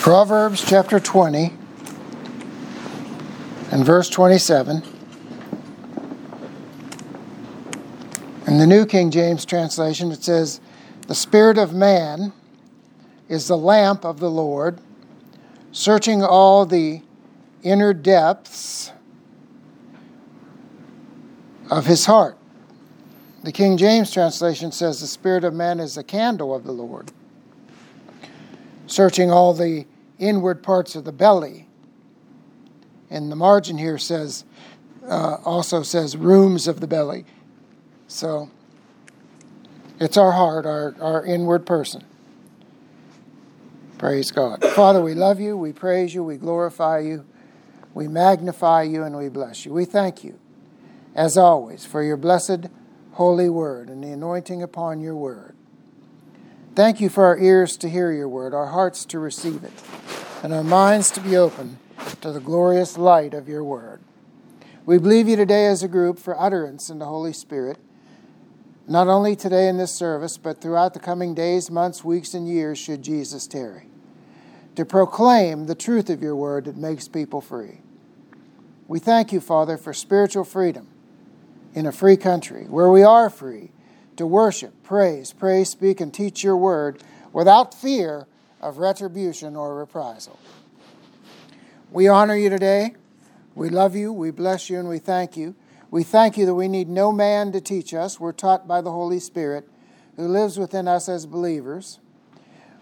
Proverbs chapter 20 and verse 27. In the New King James translation, it says, The Spirit of man is the lamp of the Lord, searching all the inner depths of his heart. The King James translation says, The Spirit of man is the candle of the Lord, searching all the inward parts of the belly. And the margin here says, uh, also says, rooms of the belly. So it's our heart, our, our inward person. Praise God. Father, we love you, we praise you, we glorify you, we magnify you, and we bless you. We thank you, as always, for your blessed holy word and the anointing upon your word. Thank you for our ears to hear your word, our hearts to receive it, and our minds to be open to the glorious light of your word. We believe you today as a group for utterance in the Holy Spirit, not only today in this service, but throughout the coming days, months, weeks, and years, should Jesus tarry, to proclaim the truth of your word that makes people free. We thank you, Father, for spiritual freedom in a free country where we are free to worship, praise, pray, speak, and teach your word without fear of retribution or reprisal. We honor you today. We love you, we bless you, and we thank you. We thank you that we need no man to teach us. We're taught by the Holy Spirit who lives within us as believers.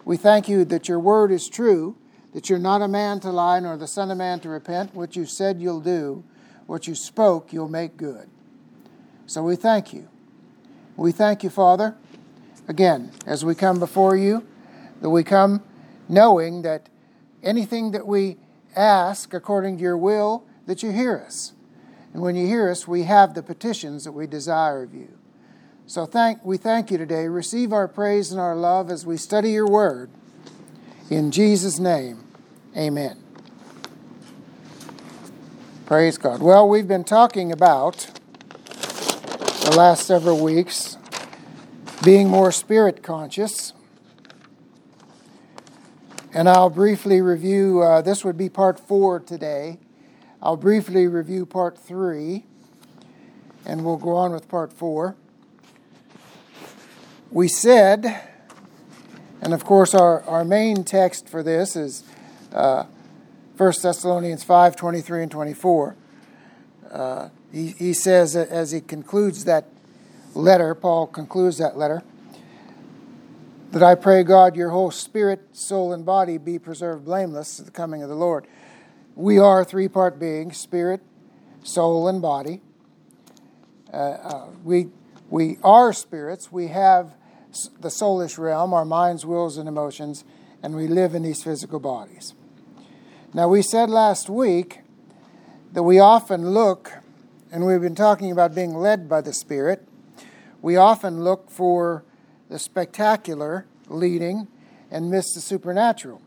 We thank you that your word is true, that you're not a man to lie, nor the Son of Man to repent. What you said you'll do, what you spoke you'll make good. So we thank you. We thank you, Father, again, as we come before you, that we come knowing that anything that we ask according to your will, that you hear us. And when you hear us, we have the petitions that we desire of you. So thank, we thank you today. Receive our praise and our love as we study your word. In Jesus' name, amen. Praise God. Well, we've been talking about the last several weeks being more spirit conscious. And I'll briefly review, uh, this would be part four today. I'll briefly review part three, and we'll go on with part four. We said, and of course, our, our main text for this is uh, 1 Thessalonians 5 23 and 24. Uh, he, he says, as he concludes that letter, Paul concludes that letter, that I pray, God, your whole spirit, soul, and body be preserved blameless at the coming of the Lord. We are three part being spirit, soul, and body. Uh, uh, we, we are spirits. We have the soulish realm, our minds, wills, and emotions, and we live in these physical bodies. Now, we said last week that we often look, and we've been talking about being led by the Spirit, we often look for the spectacular leading and miss the supernatural.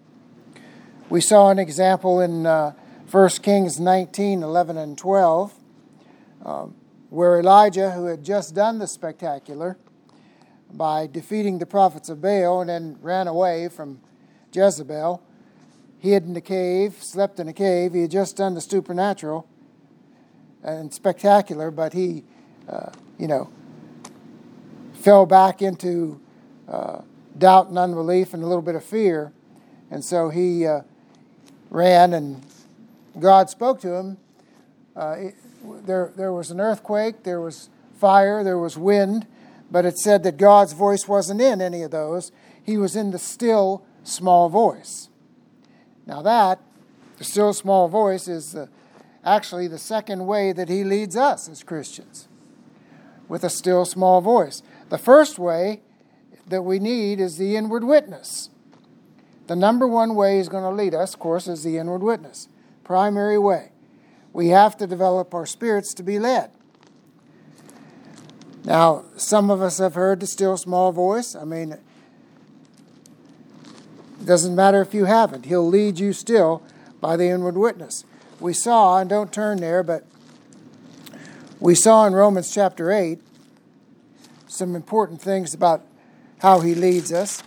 We saw an example in uh, 1 Kings 19 11 and 12, uh, where Elijah, who had just done the spectacular by defeating the prophets of Baal and then ran away from Jezebel, hid in a cave, slept in a cave. He had just done the supernatural and spectacular, but he, uh, you know, fell back into uh, doubt and unbelief and a little bit of fear. And so he uh, ran, and God spoke to him. Uh, it, there, there was an earthquake, there was fire, there was wind, but it said that God's voice wasn't in any of those. He was in the still small voice. Now, that, the still small voice, is the, actually the second way that He leads us as Christians with a still small voice. The first way that we need is the inward witness. The number one way He's going to lead us, of course, is the inward witness. Primary way. We have to develop our spirits to be led. Now, some of us have heard the still small voice. I mean, it doesn't matter if you haven't, He'll lead you still by the inward witness. We saw, and don't turn there, but we saw in Romans chapter 8 some important things about how He leads us.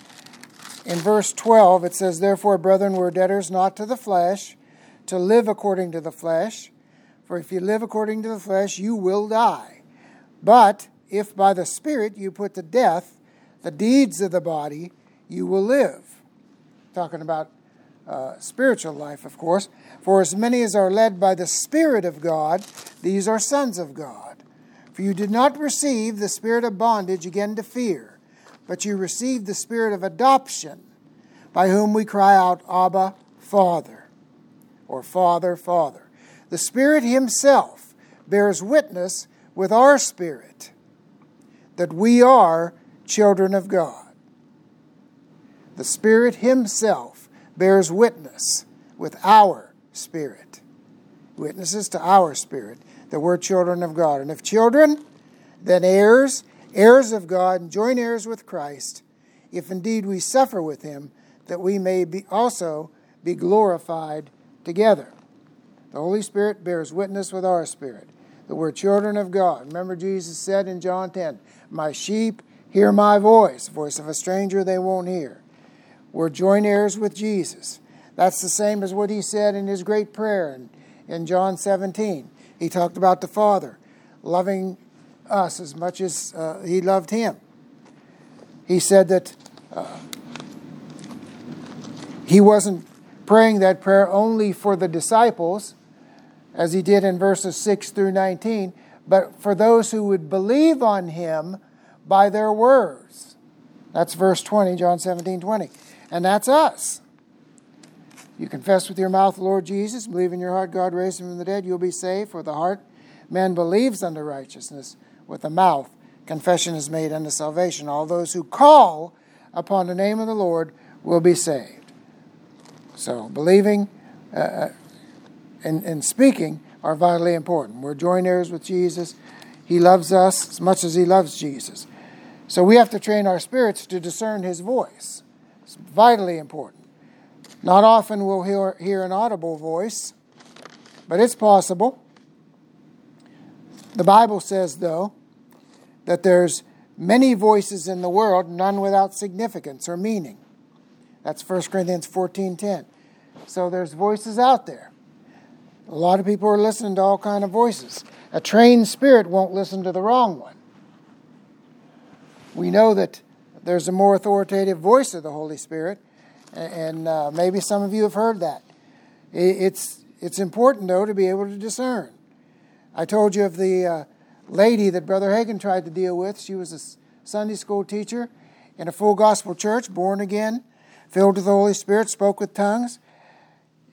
in verse 12, it says, Therefore, brethren, we're debtors not to the flesh, to live according to the flesh. For if you live according to the flesh, you will die. But if by the Spirit you put to death the deeds of the body, you will live. Talking about uh, spiritual life, of course. For as many as are led by the Spirit of God, these are sons of God. For you did not receive the spirit of bondage again to fear, but you received the spirit of adoption, by whom we cry out, Abba, Father, or Father, Father. The Spirit Himself bears witness with our spirit that we are children of God. The Spirit Himself bears witness with our spirit, witnesses to our spirit that we're children of God. And if children, then heirs, heirs of God, and joint heirs with Christ, if indeed we suffer with Him, that we may be also be glorified together. The Holy Spirit bears witness with our spirit that we're children of God. Remember, Jesus said in John 10, My sheep hear my voice, voice of a stranger they won't hear. We're joint heirs with Jesus. That's the same as what he said in his great prayer in, in John 17. He talked about the Father loving us as much as uh, he loved him. He said that uh, he wasn't praying that prayer only for the disciples, as he did in verses 6 through 19, but for those who would believe on him by their words. That's verse 20, John 17, 20. And that's us. You confess with your mouth the Lord Jesus, believe in your heart God raised him from the dead, you'll be saved. For the heart man believes unto righteousness, with the mouth confession is made unto salvation. All those who call upon the name of the Lord will be saved. So, believing uh, uh and, and speaking are vitally important. We're joint heirs with Jesus. He loves us as much as He loves Jesus. So we have to train our spirits to discern His voice. It's vitally important. Not often we'll hear, hear an audible voice, but it's possible. The Bible says, though, that there's many voices in the world, none without significance or meaning. That's 1 Corinthians 14:10. So there's voices out there. A lot of people are listening to all kind of voices. A trained spirit won't listen to the wrong one. We know that there's a more authoritative voice of the Holy Spirit, and uh, maybe some of you have heard that. It's it's important though to be able to discern. I told you of the uh, lady that Brother Hagin tried to deal with. She was a Sunday school teacher in a full gospel church, born again, filled with the Holy Spirit, spoke with tongues.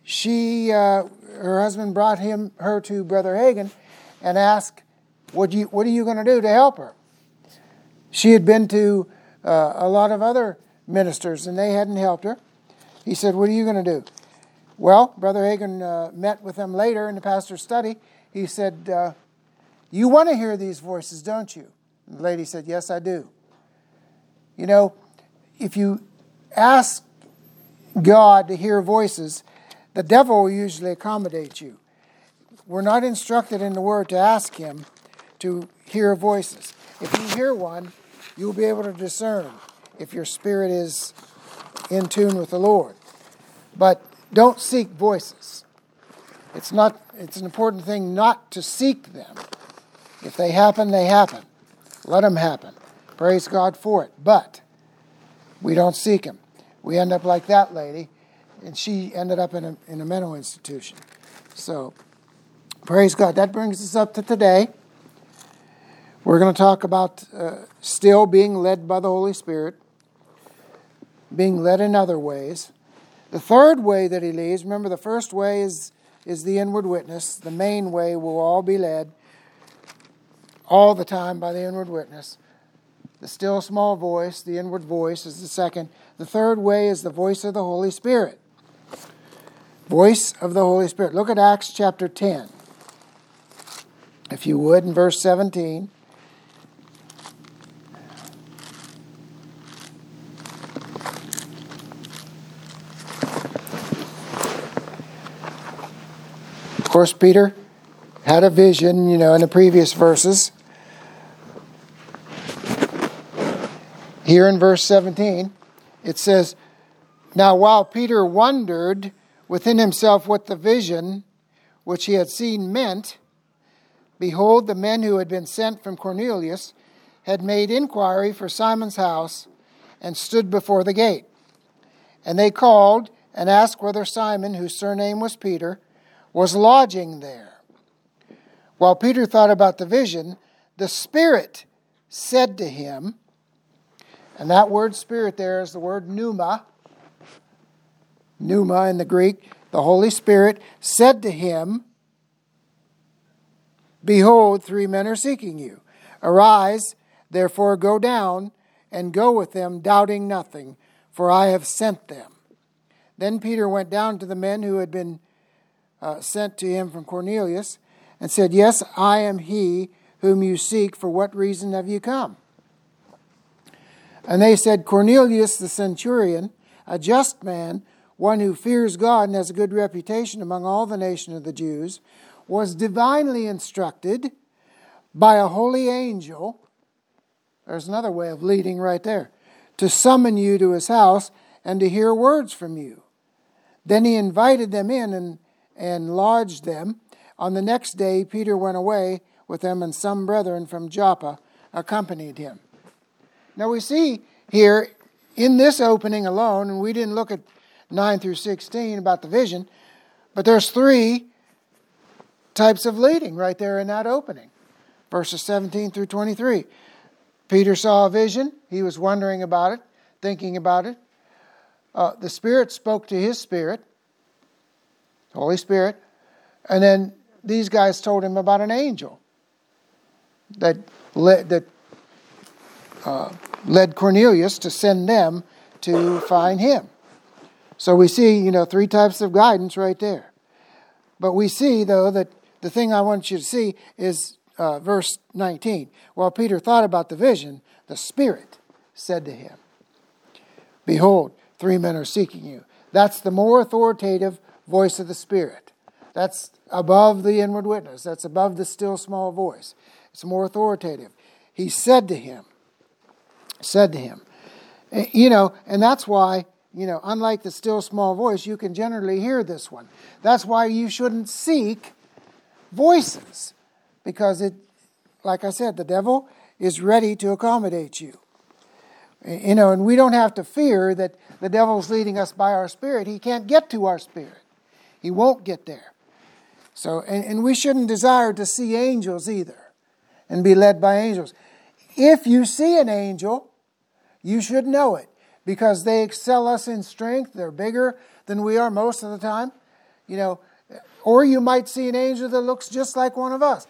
She uh, her husband brought him her to Brother Hagin and asked, "What you what are you going to do to help her?" She had been to uh, a lot of other ministers and they hadn't helped her. He said, "What are you going to do?" Well, Brother Hagin uh, met with them later in the pastor's study. He said, uh, "You want to hear these voices, don't you?" And the lady said, "Yes, I do." You know, if you ask God to hear voices, the devil will usually accommodate you. We're not instructed in the Word to ask Him to hear voices. If you hear one, you'll be able to discern if your spirit is in tune with the Lord. But don't seek voices. It's not it's an important thing not to seek them. If they happen, they happen. Let them happen. Praise God for it. But we don't seek them. We end up like that lady and she ended up in a, in a mental institution. So, praise God. That brings us up to today. We're going to talk about uh, still being led by the Holy Spirit, being led in other ways. The third way that he leads, remember, the first way is, is the inward witness. The main way we'll all be led all the time by the inward witness. The still small voice, the inward voice, is the second. The third way is the voice of the Holy Spirit. Voice of the Holy Spirit. Look at Acts chapter 10, if you would, in verse 17. Course, Peter had a vision, you know, in the previous verses. Here in verse 17, it says, Now, while Peter wondered within himself what the vision which he had seen meant, behold, the men who had been sent from Cornelius had made inquiry for Simon's house and stood before the gate. And they called and asked whether Simon, whose surname was Peter, was lodging there. While Peter thought about the vision, the Spirit said to him, and that word spirit there is the word pneuma. Pneuma in the Greek. The Holy Spirit said to him, Behold, three men are seeking you. Arise, therefore, go down and go with them, doubting nothing, for I have sent them. Then Peter went down to the men who had been uh, sent to him from Cornelius and said, Yes, I am he whom you seek. For what reason have you come? And they said, Cornelius the centurion, a just man, one who fears God and has a good reputation among all the nation of the Jews, was divinely instructed by a holy angel. There's another way of leading right there to summon you to his house and to hear words from you. Then he invited them in and, and lodged them. On the next day, Peter went away with them, and some brethren from Joppa accompanied him. Now we see here in this opening alone, and we didn't look at 9 through 16 about the vision, but there's three types of leading right there in that opening. Verses 17 through 23. Peter saw a vision. He was wondering about it, thinking about it. Uh, the Spirit spoke to his spirit, Holy Spirit, and then these guys told him about an angel that led, that uh, led Cornelius to send them to find him. So we see, you know, three types of guidance right there. But we see, though, that the thing I want you to see is uh, verse 19. While Peter thought about the vision, the Spirit said to him, Behold, three men are seeking you. That's the more authoritative voice of the Spirit. That's above the inward witness. That's above the still small voice. It's more authoritative. He said to him, said to him. Eh, you know, and that's why, you know, unlike the still small voice, you can generally hear this one. That's why you shouldn't seek voices, because it, like I said, the devil is ready to accommodate you. Eh, you know, and we don't have to fear that the devil's leading us by our spirit. He can't get to our spirit, he won't get there. So, and, and we shouldn't desire to see angels either and be led by angels. If you see an angel, you should know it because they excel us in strength. They're bigger than we are most of the time. You know, or you might see an angel that looks just like one of us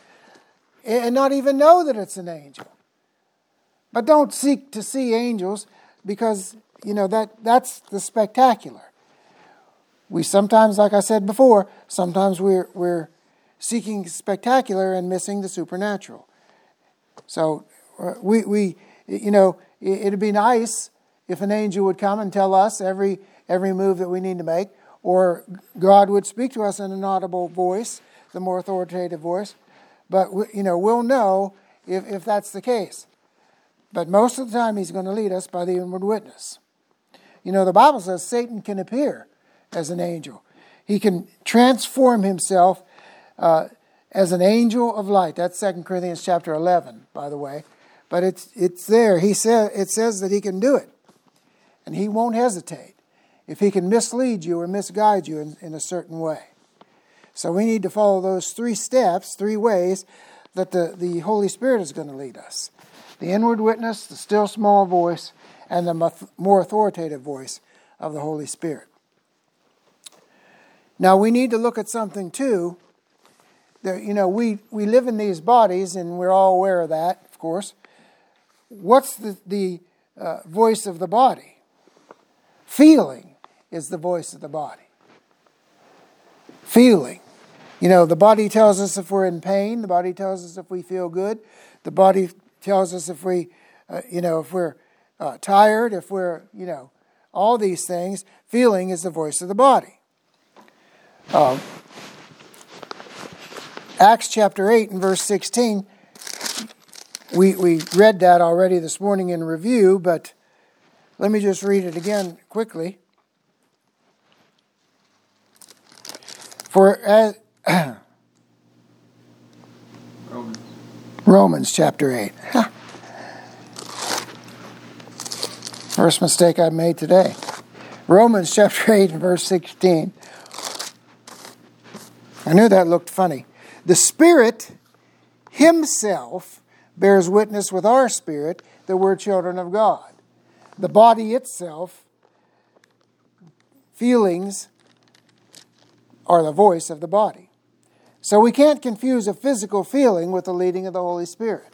and not even know that it's an angel. But don't seek to see angels because, you know, that, that's the spectacular. We sometimes, like I said before, sometimes we're, we're seeking spectacular and missing the supernatural. So uh, we, we you know, it'd be nice if an angel would come and tell us every, every move that we need to make, or God would speak to us in an audible voice, the more authoritative voice. But, you know, we'll know if, if that's the case. But most of the time, he's going to lead us by the inward witness. You know, the Bible says Satan can appear as an angel, he can transform himself uh, as an angel of light. That's 2 Corinthians chapter 11, by the way. But it's, it's there. He said, it says that he can do it. And he won't hesitate if he can mislead you or misguide you in, in a certain way. So we need to follow those three steps, three ways that the, the Holy Spirit is going to lead us the inward witness, the still small voice, and the more authoritative voice of the Holy Spirit. Now we need to look at something too. That, you know, we, we live in these bodies, and we're all aware of that, of course what's the, the uh, voice of the body? Feeling is the voice of the body. Feeling. You know, the body tells us if we're in pain, the body tells us if we feel good, the body tells us if we, uh, you know, if we're uh, tired, if we're, you know, all these things. Feeling is the voice of the body. Uh, Acts chapter 8 and verse 16, we, we read that already this morning in review, but let me just read it again quickly. For as, Romans. Romans chapter 8. Huh. First mistake I made today. Romans chapter 8 and verse 16. I knew that looked funny. The Spirit Himself bears witness with our spirit that we're children of God. The body itself, feelings, are the voice of the body. So we can't confuse a physical feeling with the leading of the Holy Spirit.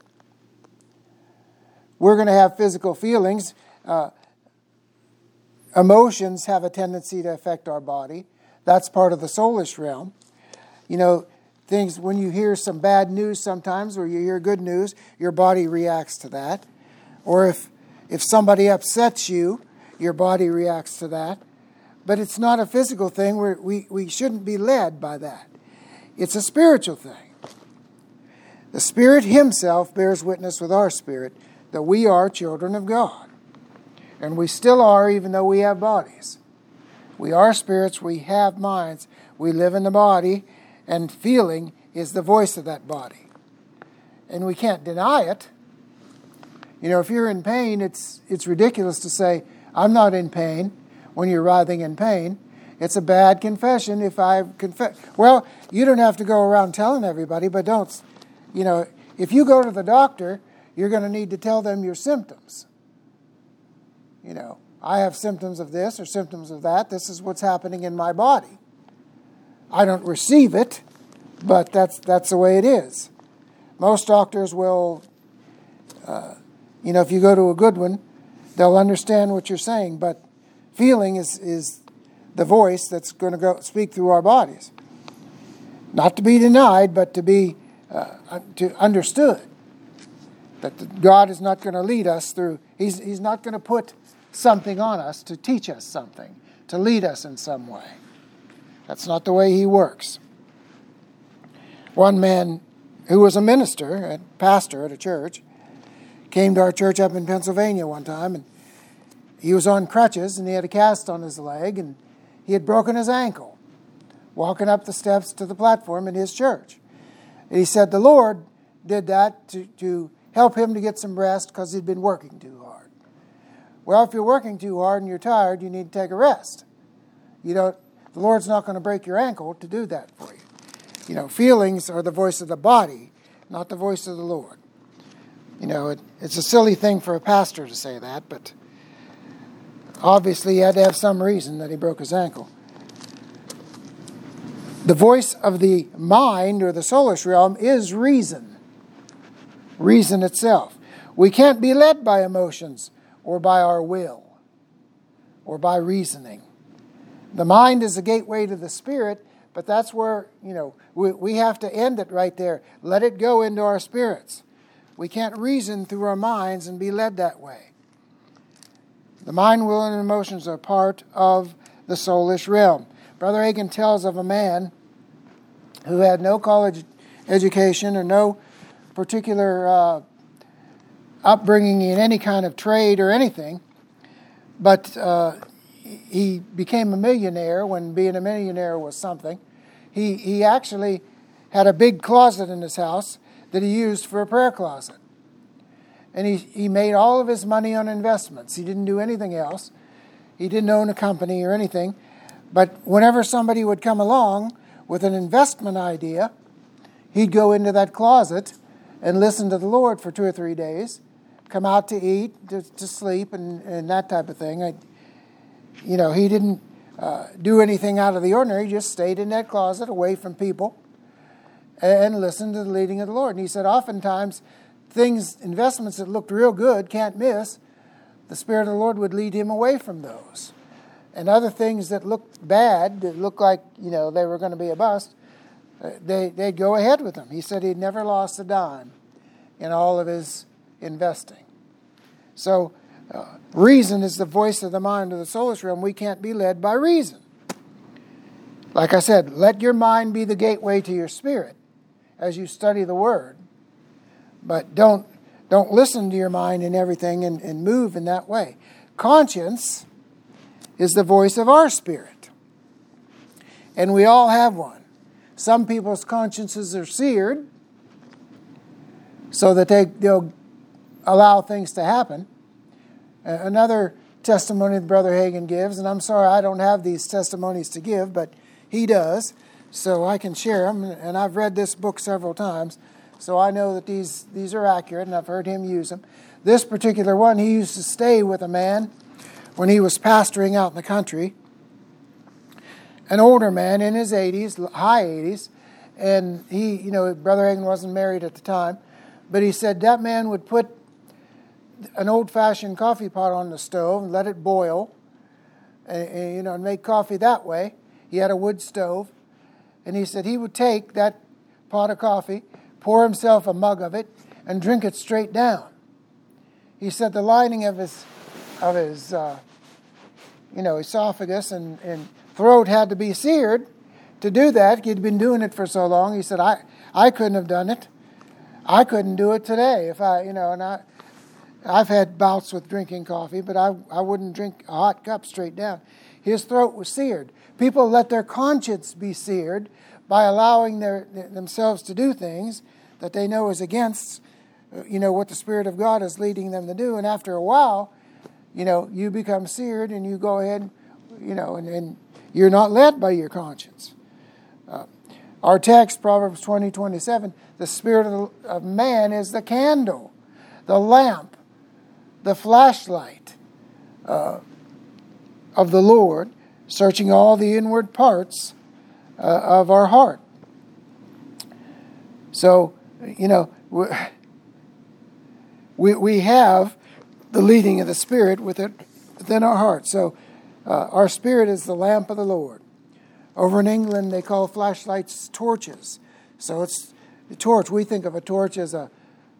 We're going to have physical feelings. Uh, emotions have a tendency to affect our body. That's part of the soulish realm. You know, things when you hear some bad news sometimes or you hear good news, your body reacts to that. Or if if somebody upsets you, your body reacts to that. But it's not a physical thing. We're, we we shouldn't be led by that. It's a spiritual thing. The Spirit Himself bears witness with our spirit that we are children of God. And we still are, even though we have bodies. We are spirits, we have minds, we live in the body, and feeling is the voice of that body. And we can't deny it. You know, if you're in pain, it's, it's ridiculous to say, I'm not in pain when you're writhing in pain. It's a bad confession if I confess. Well, you don't have to go around telling everybody, but don't, you know, if you go to the doctor, you're going to need to tell them your symptoms you know, I have symptoms of this or symptoms of that. This is what's happening in my body. I don't receive it, but that's, that's the way it is. Most doctors will, uh, you know, if you go to a good one, they'll understand what you're saying, but feeling is, is the voice that's going to go speak through our bodies. Not to be denied, but to be uh, to understood. That God is not going to lead us through, He's, he's not going to put something on us to teach us something, to lead us in some way. That's not the way he works. One man who was a minister, a pastor at a church, came to our church up in Pennsylvania one time, and he was on crutches and he had a cast on his leg, and he had broken his ankle walking up the steps to the platform in his church. And he said the Lord did that to, to help him to get some rest because he'd been working too hard. well, if you're working too hard and you're tired, you need to take a rest. You don't, the Lord's not going to break your ankle to do that for you. You know, feelings are the voice of the body, not the voice of the Lord. You know, it, it's a silly thing for a pastor to say that, but obviously he had to have some reason that he broke his ankle. The voice of the mind or the soulish realm is reason, reason itself. We can't be led by emotions or by our will or by reasoning. The mind is the gateway to the spirit, but that's where, you know, we, we have to end it right there. Let it go into our spirits. We can't reason through our minds and be led that way. The mind, will, and emotions are part of the soulish realm. Brother Hagin tells of a man who had no college education or no particular uh, upbringing in any kind of trade or anything, but uh, he became a millionaire when being a millionaire was something. He, he actually had a big closet in his house that he used for a prayer closet. And he, he made all of his money on investments. He didn't do anything else. He didn't own a company or anything. But whenever somebody would come along with an investment idea, he'd go into that closet and listen to the Lord for two or three days come out to eat, to, to sleep, and, and that type of thing. I, you know, he didn't uh, do anything out of the ordinary, he just stayed in that closet away from people and listened to the leading of the Lord. And he said, oftentimes, things, investments that looked real good, can't miss, the Spirit of the Lord would lead him away from those. And other things that looked bad, that looked like, you know, they were going to be a bust, uh, they, they'd go ahead with them. He said he'd never lost a dime in all of his investing. So, reason is the voice of the mind of the soulish realm. We can't be led by reason. Like I said, let your mind be the gateway to your spirit as you study the Word. But don't, don't listen to your mind and everything and, and move in that way. Conscience is the voice of our spirit. And we all have one. Some people's consciences are seared so that they, they'll allow things to happen. Another testimony that Brother Hagin gives, and I'm sorry I don't have these testimonies to give, but he does, so I can share them. And I've read this book several times, so I know that these, these are accurate, and I've heard him use them. This particular one, he used to stay with a man when he was pastoring out in the country, an older man in his 80s, high 80s, and he, you know, Brother Hagin wasn't married at the time, but he said that man would put an old-fashioned coffee pot on the stove and let it boil, and, and, you know, and make coffee that way. He had a wood stove, and he said he would take that pot of coffee, pour himself a mug of it, and drink it straight down. He said the lining of his of his uh, you know esophagus and, and throat had to be seared to do that. He'd been doing it for so long. He said I I couldn't have done it. I couldn't do it today if I you know and I I've had bouts with drinking coffee, but I, I wouldn't drink a hot cup straight down. His throat was seared. People let their conscience be seared by allowing their, themselves to do things that they know is against, you know, what the Spirit of God is leading them to do. And after a while, you know, you become seared and you go ahead, you know, and, and you're not led by your conscience. Uh, our text, Proverbs 20, 27, the spirit of, of man is the candle, the lamp the flashlight uh, of the Lord, searching all the inward parts uh, of our heart. So, you know, we, we have the leading of the Spirit within, our heart. So, uh, our spirit is the lamp of the Lord. Over in England, they call flashlights torches. So it's a torch. We think of a torch as a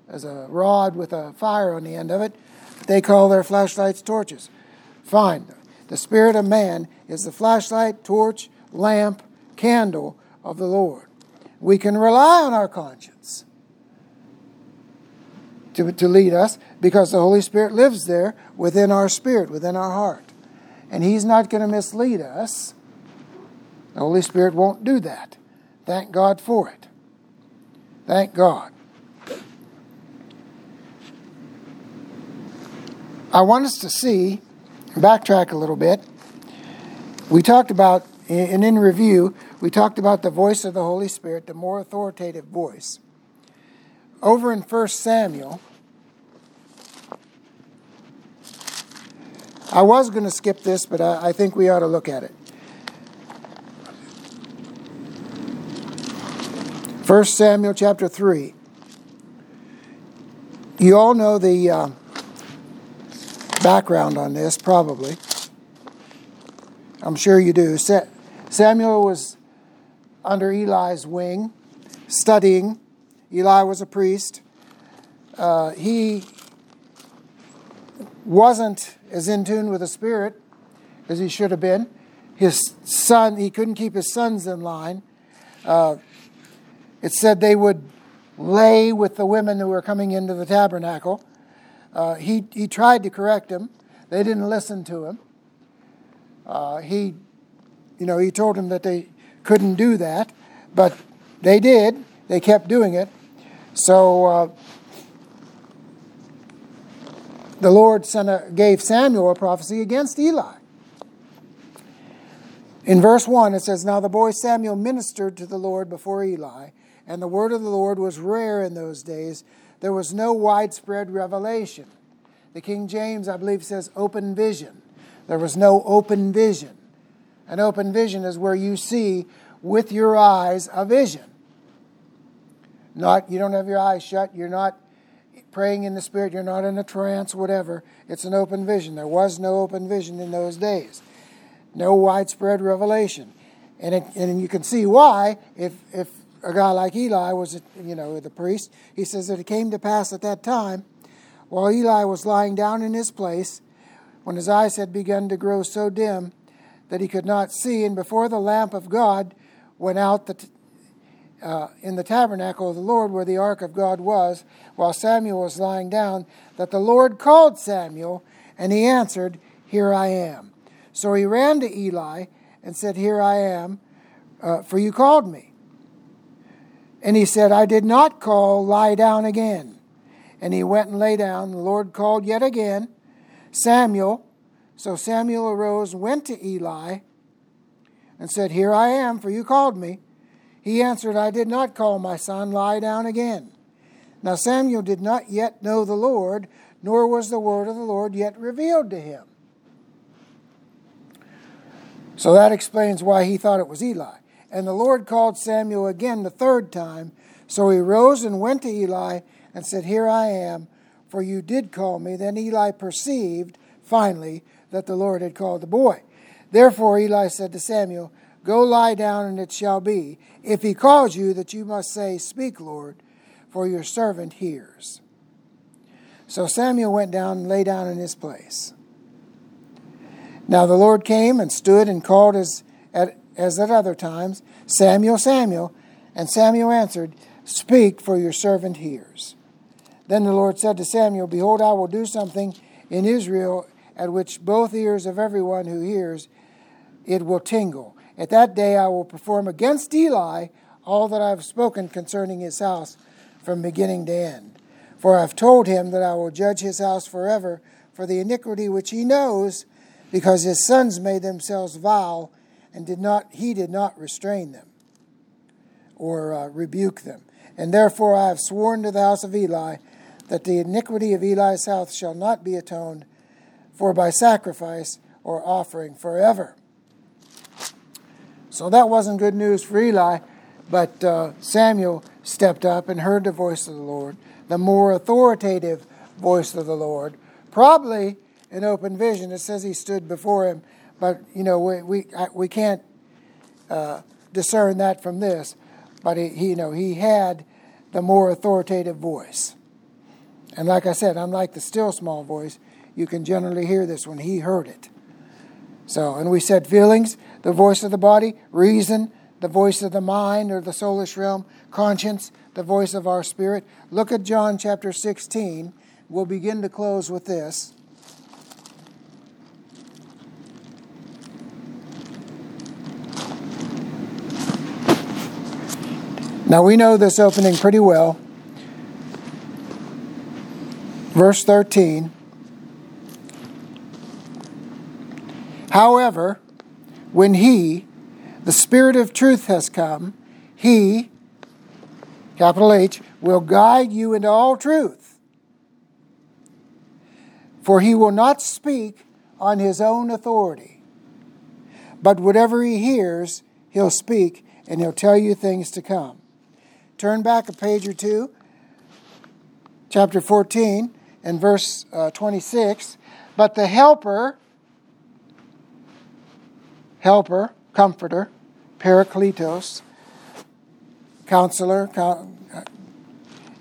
as a rod with a fire on the end of it. They call their flashlights torches. Fine. The spirit of man is the flashlight, torch, lamp, candle of the Lord. We can rely on our conscience to, to lead us because the Holy Spirit lives there within our spirit, within our heart. And He's not going to mislead us. The Holy Spirit won't do that. Thank God for it. Thank God. I want us to see, backtrack a little bit. We talked about, and in review, we talked about the voice of the Holy Spirit, the more authoritative voice. Over in 1 Samuel, I was going to skip this, but I, I think we ought to look at it. 1 Samuel chapter 3. You all know the. Uh, background on this, probably. I'm sure you do. Samuel was under Eli's wing, studying. Eli was a priest. Uh, he wasn't as in tune with the Spirit as he should have been. His son, he couldn't keep his sons in line. Uh, it said they would lay with the women who were coming into the tabernacle. Uh, he, he tried to correct them. They didn't listen to him. Uh, he, you know, he told them that they couldn't do that, but they did. They kept doing it. So uh, the Lord sent a, gave Samuel a prophecy against Eli. In verse 1, it says, Now the boy Samuel ministered to the Lord before Eli, and the word of the Lord was rare in those days there was no widespread revelation. The King James, I believe, says open vision. There was no open vision. An open vision is where you see with your eyes a vision. Not you don't have your eyes shut, you're not praying in the spirit, you're not in a trance, whatever. It's an open vision. There was no open vision in those days. No widespread revelation. And, it, and you can see why if, if a guy like Eli was, you know, the priest. He says that it came to pass at that time, while Eli was lying down in his place, when his eyes had begun to grow so dim that he could not see, and before the lamp of God went out the, uh, in the tabernacle of the Lord where the ark of God was, while Samuel was lying down, that the Lord called Samuel, and he answered, Here I am. So he ran to Eli and said, Here I am, uh, for you called me. And he said, I did not call, lie down again. And he went and lay down. The Lord called yet again, Samuel. So Samuel arose went to Eli and said, Here I am, for you called me. He answered, I did not call my son, lie down again. Now Samuel did not yet know the Lord, nor was the word of the Lord yet revealed to him. So that explains why he thought it was Eli. And the Lord called Samuel again the third time. So he rose and went to Eli and said, Here I am, for you did call me. Then Eli perceived, finally, that the Lord had called the boy. Therefore Eli said to Samuel, Go lie down, and it shall be, if he calls you, that you must say, Speak, Lord, for your servant hears. So Samuel went down and lay down in his place. Now the Lord came and stood and called as at, as at other times, Samuel, Samuel. And Samuel answered, Speak, for your servant hears. Then the Lord said to Samuel, Behold, I will do something in Israel at which both ears of everyone who hears it will tingle. At that day I will perform against Eli all that I have spoken concerning his house from beginning to end. For I have told him that I will judge his house forever for the iniquity which he knows, because his sons made themselves vile, and did not he did not restrain them or uh, rebuke them. And therefore I have sworn to the house of Eli that the iniquity of Eli's house shall not be atoned for by sacrifice or offering forever. So that wasn't good news for Eli, but uh, Samuel stepped up and heard the voice of the Lord, the more authoritative voice of the Lord, probably an open vision. It says he stood before him, but you know we we we can't uh, discern that from this. But he, he, you know he had the more authoritative voice, and like I said, unlike the still small voice, you can generally hear this when he heard it. So, and we said feelings, the voice of the body, reason, the voice of the mind or the soulish realm, conscience, the voice of our spirit. Look at John chapter 16. We'll begin to close with this. Now we know this opening pretty well. Verse 13. However, when He, the Spirit of truth, has come, He, capital H, will guide you into all truth. For He will not speak on His own authority, but whatever He hears, He'll speak and He'll tell you things to come. Turn back a page or two, chapter 14 and verse uh, 26. But the Helper, helper, comforter, parakletos, counselor,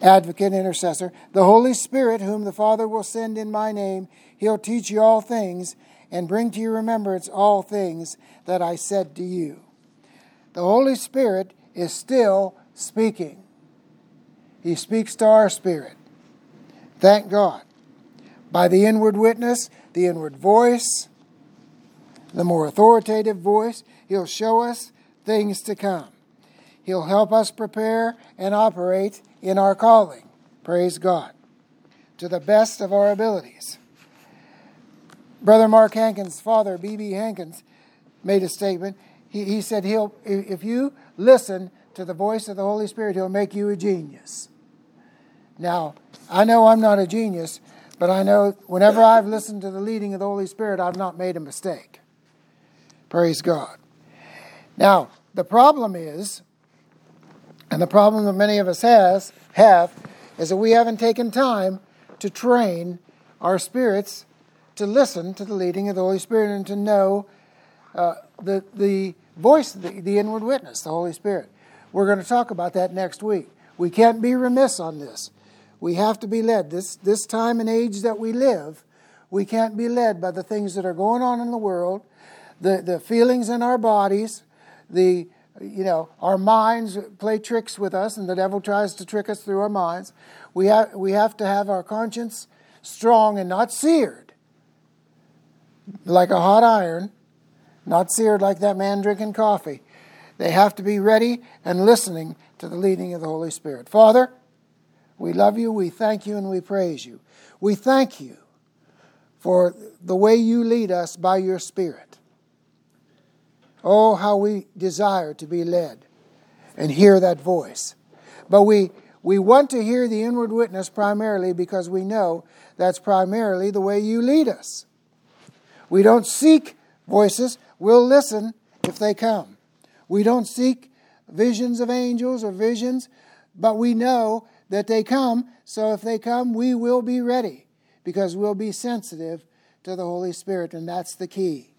advocate, intercessor, the Holy Spirit, whom the Father will send in my name, he'll teach you all things and bring to your remembrance all things that I said to you. The Holy Spirit is still speaking. He speaks to our spirit. Thank God. By the inward witness, the inward voice, the more authoritative voice. He'll show us things to come. He'll help us prepare and operate in our calling. Praise God. To the best of our abilities. Brother Mark Hankins' father, B.B. Hankins, made a statement. He, he said, he'll, If you listen to the voice of the Holy Spirit, He'll make you a genius. Now, I know I'm not a genius, but I know whenever I've listened to the leading of the Holy Spirit, I've not made a mistake. Praise God. Now, the problem is, and the problem that many of us has, have, is that we haven't taken time to train our spirits to listen to the leading of the Holy Spirit and to know uh, the, the voice, the, the inward witness, the Holy Spirit. We're going to talk about that next week. We can't be remiss on this. We have to be led. This, this time and age that we live, we can't be led by the things that are going on in the world the, the feelings in our bodies, the you know, our minds play tricks with us, and the devil tries to trick us through our minds. We have, we have to have our conscience strong and not seared like a hot iron, not seared like that man drinking coffee. They have to be ready and listening to the leading of the Holy Spirit. Father, we love you, we thank you, and we praise you. We thank you for the way you lead us by your Spirit. Oh, how we desire to be led and hear that voice. But we, we want to hear the inward witness primarily because we know that's primarily the way you lead us. We don't seek voices, we'll listen if they come. We don't seek visions of angels or visions, but we know that they come, so if they come, we will be ready because we'll be sensitive to the Holy Spirit, and that's the key.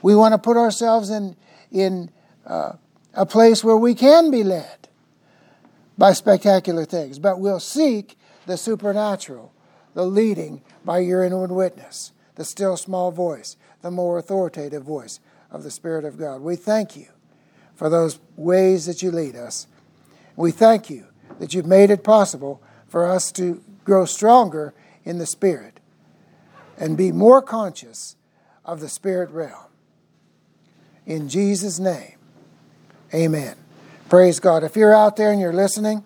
We want to put ourselves in, in uh, a place where we can be led by spectacular things, but we'll seek the supernatural, the leading by your inward witness, the still small voice, the more authoritative voice of the Spirit of God. We thank you for those ways that you lead us. We thank you that you've made it possible for us to grow stronger in the Spirit and be more conscious of the Spirit realm. In Jesus' name, amen. Praise God. If you're out there and you're listening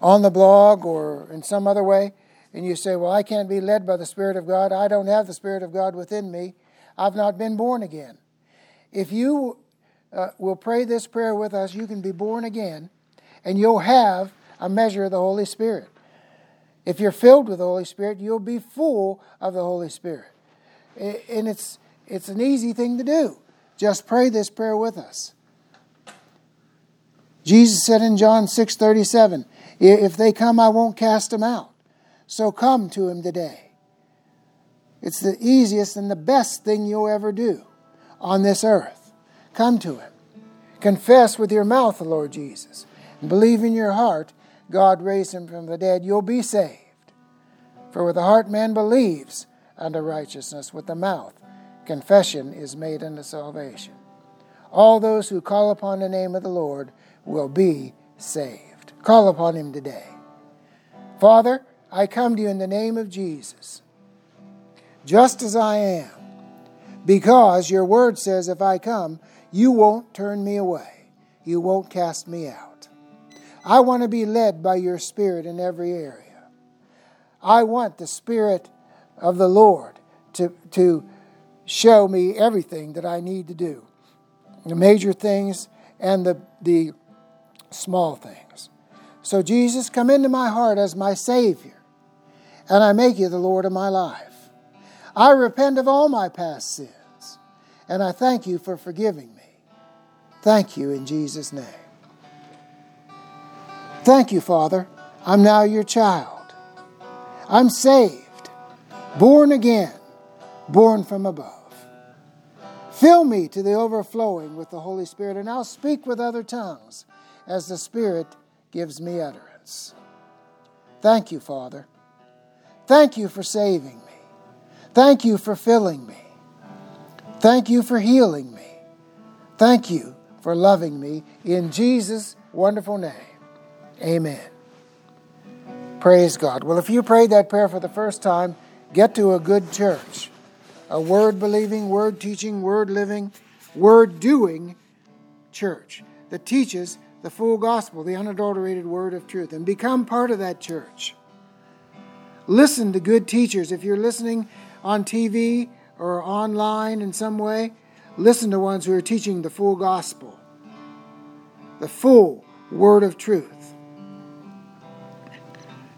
on the blog or in some other way, and you say, Well, I can't be led by the Spirit of God, I don't have the Spirit of God within me, I've not been born again. If you uh, will pray this prayer with us, you can be born again and you'll have a measure of the Holy Spirit. If you're filled with the Holy Spirit, you'll be full of the Holy Spirit. And it's, it's an easy thing to do. Just pray this prayer with us. Jesus said in John 6 37, If they come, I won't cast them out. So come to him today. It's the easiest and the best thing you'll ever do on this earth. Come to him. Confess with your mouth the Lord Jesus believe in your heart God raised him from the dead, you'll be saved. For with the heart man believes unto righteousness, with the mouth confession is made unto salvation. All those who call upon the name of the Lord will be saved. Call upon him today. Father, I come to you in the name of Jesus, just as I am, because your word says if I come, you won't turn me away, you won't cast me out. I want to be led by your Spirit in every area. I want the Spirit of the Lord to, to show me everything that I need to do the major things and the, the small things. So, Jesus, come into my heart as my Savior, and I make you the Lord of my life. I repent of all my past sins, and I thank you for forgiving me. Thank you in Jesus' name. Thank you, Father. I'm now your child. I'm saved, born again, born from above. Fill me to the overflowing with the Holy Spirit, and I'll speak with other tongues as the Spirit gives me utterance. Thank you, Father. Thank you for saving me. Thank you for filling me. Thank you for healing me. Thank you for loving me. In Jesus' wonderful name, amen. Praise God. Well, if you prayed that prayer for the first time, get to a good church, a word believing, word teaching, word living, word doing church that teaches the full gospel, the unadulterated word of truth, and become part of that church. Listen to good teachers. If you're listening on TV or online in some way, listen to ones who are teaching the full gospel, the full word of truth.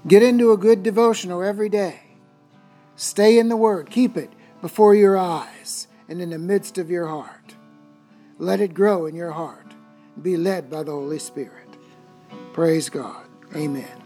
Get into a good devotional every day. Stay in the Word. Keep it before your eyes and in the midst of your heart. Let it grow in your heart be led by the Holy Spirit. Praise God. Amen.